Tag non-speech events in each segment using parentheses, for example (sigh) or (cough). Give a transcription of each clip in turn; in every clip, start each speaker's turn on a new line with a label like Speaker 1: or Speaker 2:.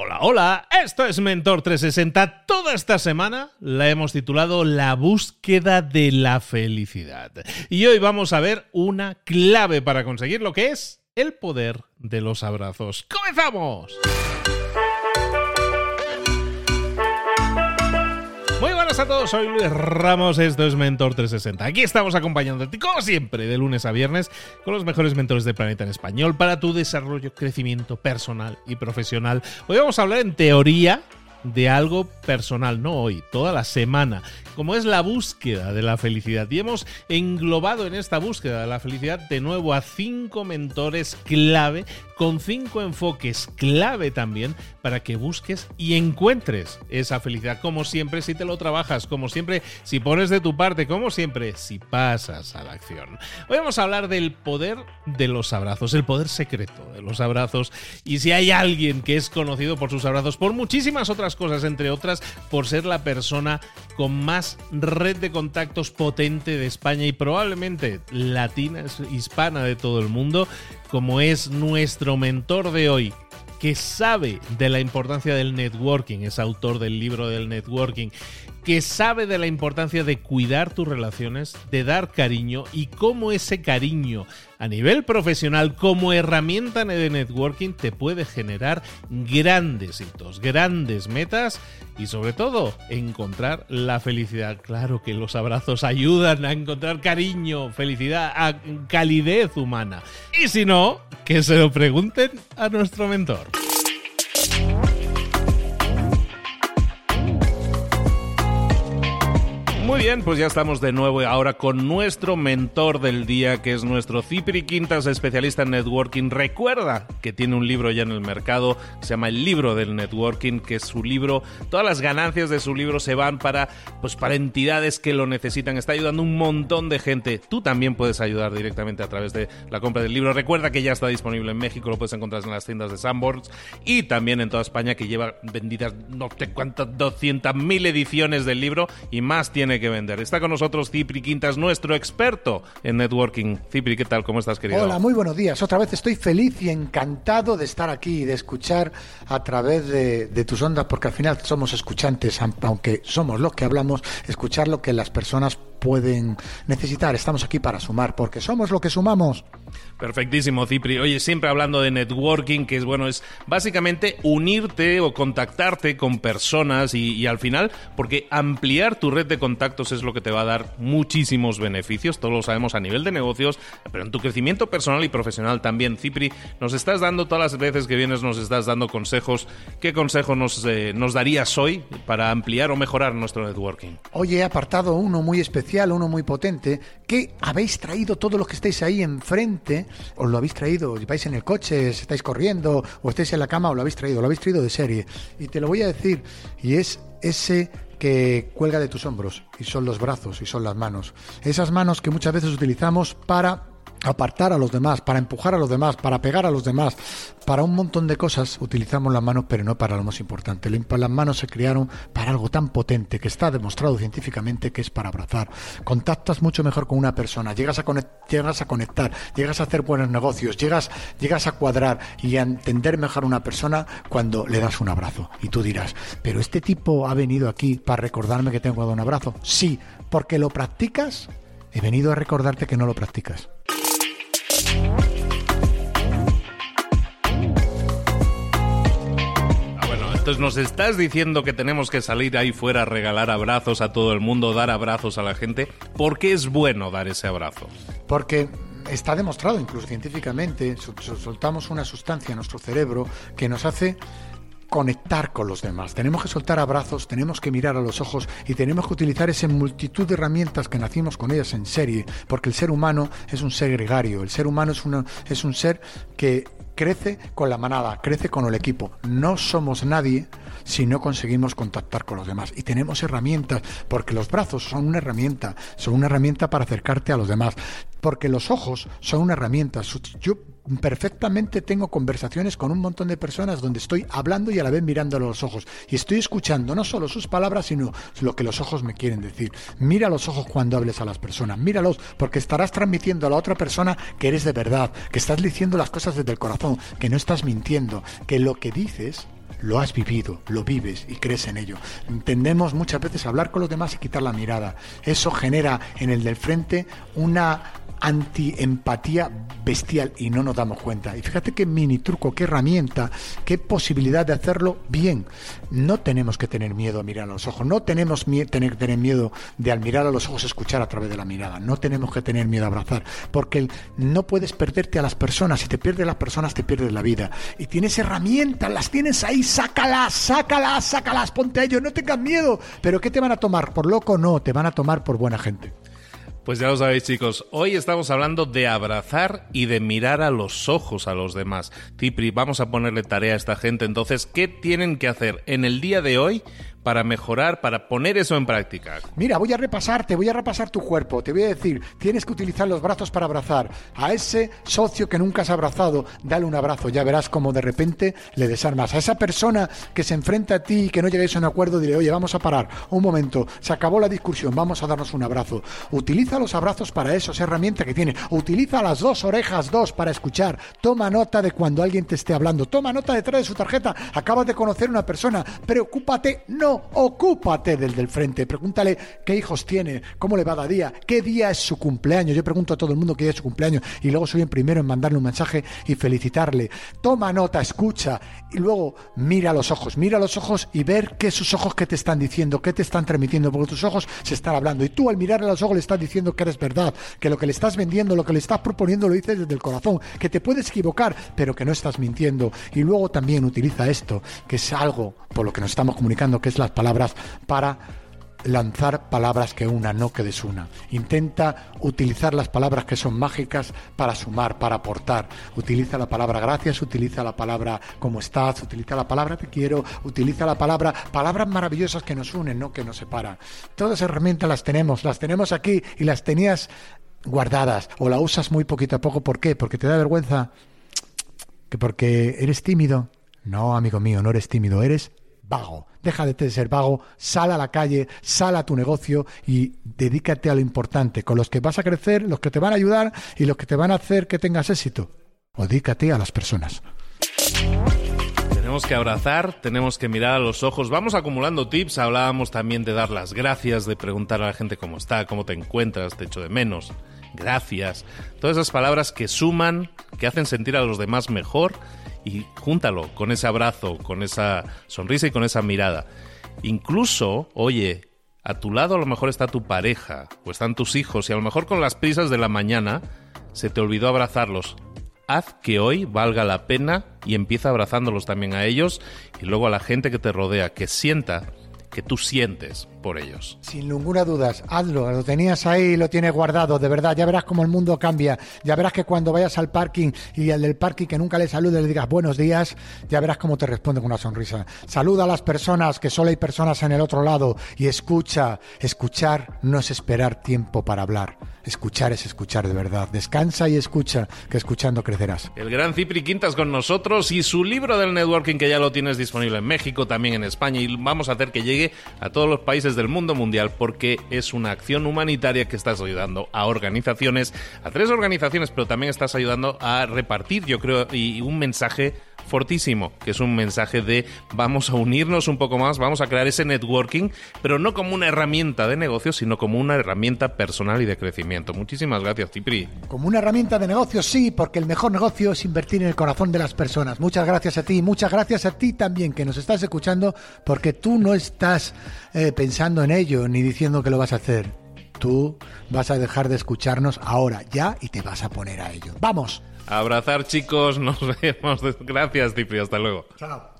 Speaker 1: Hola, hola, esto es Mentor 360. Toda esta semana la hemos titulado La búsqueda de la felicidad. Y hoy vamos a ver una clave para conseguir lo que es el poder de los abrazos. ¡Comenzamos! Buenas a todos, soy Luis Ramos, esto es Mentor 360. Aquí estamos acompañándote, como siempre, de lunes a viernes, con los mejores mentores del planeta en español para tu desarrollo, crecimiento personal y profesional. Hoy vamos a hablar en teoría de algo personal, no hoy, toda la semana, como es la búsqueda de la felicidad. Y hemos englobado en esta búsqueda de la felicidad de nuevo a cinco mentores clave, con cinco enfoques clave también, para que busques y encuentres esa felicidad, como siempre si te lo trabajas, como siempre si pones de tu parte, como siempre si pasas a la acción. Hoy vamos a hablar del poder de los abrazos, el poder secreto de los abrazos, y si hay alguien que es conocido por sus abrazos, por muchísimas otras cosas, entre otras por ser la persona con más red de contactos potente de España y probablemente latina, hispana de todo el mundo, como es nuestro mentor de hoy, que sabe de la importancia del networking, es autor del libro del networking, que sabe de la importancia de cuidar tus relaciones, de dar cariño y cómo ese cariño a nivel profesional como herramienta de networking te puede generar grandes hitos, grandes metas y sobre todo encontrar la felicidad. Claro que los abrazos ayudan a encontrar cariño, felicidad, calidez humana. Y si no, que se lo pregunten a nuestro mentor. Muy bien, pues ya estamos de nuevo ahora con nuestro mentor del día, que es nuestro Cipri Quintas, especialista en networking. Recuerda que tiene un libro ya en el mercado, se llama El libro del networking, que es su libro. Todas las ganancias de su libro se van para, pues, para entidades que lo necesitan. Está ayudando un montón de gente. Tú también puedes ayudar directamente a través de la compra del libro. Recuerda que ya está disponible en México, lo puedes encontrar en las tiendas de Sanborns y también en toda España, que lleva vendidas no sé cuántas, 200.000 ediciones del libro y más tiene que vender. Está con nosotros Cipri Quintas, nuestro experto en networking. Cipri, ¿qué tal? ¿Cómo estás, querido?
Speaker 2: Hola, muy buenos días. Otra vez estoy feliz y encantado de estar aquí y de escuchar a través de, de tus ondas, porque al final somos escuchantes, aunque somos los que hablamos, escuchar lo que las personas pueden necesitar. Estamos aquí para sumar, porque somos lo que sumamos.
Speaker 1: Perfectísimo, Cipri. Oye, siempre hablando de networking, que es bueno, es básicamente unirte o contactarte con personas y, y, al final, porque ampliar tu red de contactos es lo que te va a dar muchísimos beneficios, todos lo sabemos a nivel de negocios, pero en tu crecimiento personal y profesional también. Cipri, nos estás dando todas las veces que vienes, nos estás dando consejos. ¿Qué consejo nos, eh, nos darías hoy para ampliar o mejorar nuestro networking?
Speaker 2: Oye, he apartado uno muy especial, uno muy potente, que habéis traído todos los que estáis ahí enfrente os lo habéis traído, vais en el coche, estáis corriendo, o estáis en la cama, os lo habéis traído, lo habéis traído de serie. Y te lo voy a decir, y es ese que cuelga de tus hombros, y son los brazos, y son las manos. Esas manos que muchas veces utilizamos para apartar a los demás, para empujar a los demás, para pegar a los demás, para un montón de cosas utilizamos las manos, pero no para lo más importante. Las manos se crearon para algo tan potente que está demostrado científicamente que es para abrazar. Contactas mucho mejor con una persona, llegas a, a conectar, llegas a hacer buenos negocios, llegas, llegas a cuadrar y a entender mejor a una persona cuando le das un abrazo. Y tú dirás, pero este tipo ha venido aquí para recordarme que tengo que dar un abrazo. Sí, porque lo practicas. He venido a recordarte que no lo practicas.
Speaker 1: Entonces nos estás diciendo que tenemos que salir ahí fuera a regalar abrazos a todo el mundo, dar abrazos a la gente. ¿Por qué es bueno dar ese abrazo?
Speaker 2: Porque está demostrado incluso científicamente, soltamos una sustancia en nuestro cerebro que nos hace conectar con los demás. Tenemos que soltar abrazos, tenemos que mirar a los ojos y tenemos que utilizar esa multitud de herramientas que nacimos con ellas en serie, porque el ser humano es un ser gregario, el ser humano es, es un ser que crece con la manada, crece con el equipo. No somos nadie si no conseguimos contactar con los demás. Y tenemos herramientas, porque los brazos son una herramienta, son una herramienta para acercarte a los demás, porque los ojos son una herramienta. Perfectamente tengo conversaciones con un montón de personas donde estoy hablando y a la vez mirando a los ojos. Y estoy escuchando no solo sus palabras, sino lo que los ojos me quieren decir. Mira los ojos cuando hables a las personas, míralos, porque estarás transmitiendo a la otra persona que eres de verdad, que estás diciendo las cosas desde el corazón, que no estás mintiendo, que lo que dices lo has vivido, lo vives y crees en ello. Tendemos muchas veces a hablar con los demás y quitar la mirada. Eso genera en el del frente una antiempatía bestial y no nos damos cuenta. Y fíjate qué mini truco, qué herramienta, qué posibilidad de hacerlo bien. No tenemos que tener miedo a mirar a los ojos, no tenemos que tener, tener miedo de al mirar a los ojos escuchar a través de la mirada, no tenemos que tener miedo a abrazar, porque no puedes perderte a las personas, si te pierdes las personas te pierdes la vida. Y tienes herramientas, las tienes ahí, sácalas, sácalas, sácalas, ponte a ellos, no tengas miedo. Pero ¿qué te van a tomar? ¿Por loco? No, te van a tomar por buena gente.
Speaker 1: Pues ya lo sabéis chicos, hoy estamos hablando de abrazar y de mirar a los ojos a los demás. Cipri, vamos a ponerle tarea a esta gente entonces, ¿qué tienen que hacer en el día de hoy para mejorar, para poner eso en práctica?
Speaker 2: Mira, voy a repasarte, voy a repasar tu cuerpo. Te voy a decir, tienes que utilizar los brazos para abrazar. A ese socio que nunca has abrazado, dale un abrazo. Ya verás cómo de repente le desarmas. A esa persona que se enfrenta a ti y que no lleguéis a un acuerdo, dile, oye, vamos a parar. Un momento, se acabó la discusión, vamos a darnos un abrazo. Utiliza los abrazos para eso, esa herramienta que tiene. Utiliza las dos orejas, dos, para escuchar. Toma nota de cuando alguien te esté hablando. Toma nota detrás de su tarjeta. Acabas de conocer una persona. Preocúpate, no ocúpate del del frente. Pregúntale qué hijos tiene, cómo le va cada día, qué día es su cumpleaños. Yo pregunto a todo el mundo qué día es su cumpleaños y luego soy el primero en mandarle un mensaje y felicitarle. Toma nota, escucha y luego mira los ojos, mira los ojos y ver qué sus ojos que te están diciendo, qué te están transmitiendo, porque tus ojos se están hablando y tú al mirar a los ojos le estás diciendo que eres verdad, que lo que le estás vendiendo, lo que le estás proponiendo lo dices desde el corazón, que te puedes equivocar, pero que no estás mintiendo. Y luego también utiliza esto, que es algo por lo que nos estamos comunicando, que es las palabras para lanzar palabras que una, no que desuna. Intenta utilizar las palabras que son mágicas para sumar, para aportar. Utiliza la palabra gracias, utiliza la palabra cómo estás, utiliza la palabra te quiero, utiliza la palabra, palabras maravillosas que nos unen, no que nos separan. Todas esas herramientas las tenemos, las tenemos aquí y las tenías guardadas o la usas muy poquito a poco. ¿Por qué? Porque te da vergüenza. Que porque eres tímido. No, amigo mío, no eres tímido, eres vago. Deja de ser vago, sal a la calle, sal a tu negocio y dedícate a lo importante, con los que vas a crecer, los que te van a ayudar y los que te van a hacer que tengas éxito. O dedícate a las personas.
Speaker 1: Tenemos que abrazar, tenemos que mirar a los ojos. Vamos acumulando tips. Hablábamos también de dar las gracias, de preguntar a la gente cómo está, cómo te encuentras, te echo de menos. Gracias. Todas esas palabras que suman, que hacen sentir a los demás mejor y júntalo con ese abrazo, con esa sonrisa y con esa mirada. Incluso, oye, a tu lado a lo mejor está tu pareja o están tus hijos y a lo mejor con las prisas de la mañana se te olvidó abrazarlos. Haz que hoy valga la pena y empieza abrazándolos también a ellos y luego a la gente que te rodea, que sienta que tú sientes por ellos.
Speaker 2: Sin ninguna duda, hazlo, lo tenías ahí, lo tienes guardado, de verdad, ya verás cómo el mundo cambia, ya verás que cuando vayas al parking y al del parking que nunca le salude le digas buenos días, ya verás cómo te responde con una sonrisa. Saluda a las personas, que solo hay personas en el otro lado, y escucha, escuchar no es esperar tiempo para hablar. Escuchar es escuchar de verdad. Descansa y escucha, que escuchando crecerás.
Speaker 1: El gran Cipri Quintas con nosotros y su libro del networking que ya lo tienes disponible en México, también en España y vamos a hacer que llegue a todos los países del mundo mundial porque es una acción humanitaria que estás ayudando a organizaciones, a tres organizaciones, pero también estás ayudando a repartir, yo creo, y un mensaje fortísimo, que es un mensaje de vamos a unirnos un poco más, vamos a crear ese networking, pero no como una herramienta de negocio, sino como una herramienta personal y de crecimiento. Muchísimas gracias, Cipri.
Speaker 2: Como una herramienta de negocio, sí, porque el mejor negocio es invertir en el corazón de las personas. Muchas gracias a ti, muchas gracias a ti también que nos estás escuchando, porque tú no estás eh, pensando en ello ni diciendo que lo vas a hacer. Tú vas a dejar de escucharnos ahora, ya, y te vas a poner a ello. ¡Vamos!
Speaker 1: Abrazar, chicos. (laughs) Nos vemos. Gracias, Cipri. Hasta luego.
Speaker 2: Chao.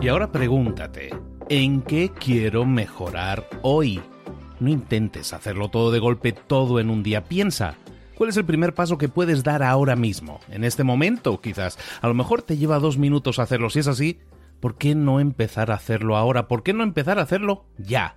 Speaker 1: Y ahora pregúntate, ¿en qué quiero mejorar hoy? No intentes hacerlo todo de golpe, todo en un día. Piensa, ¿cuál es el primer paso que puedes dar ahora mismo? En este momento, quizás. A lo mejor te lleva dos minutos hacerlo. Si es así, ¿por qué no empezar a hacerlo ahora? ¿Por qué no empezar a hacerlo ya?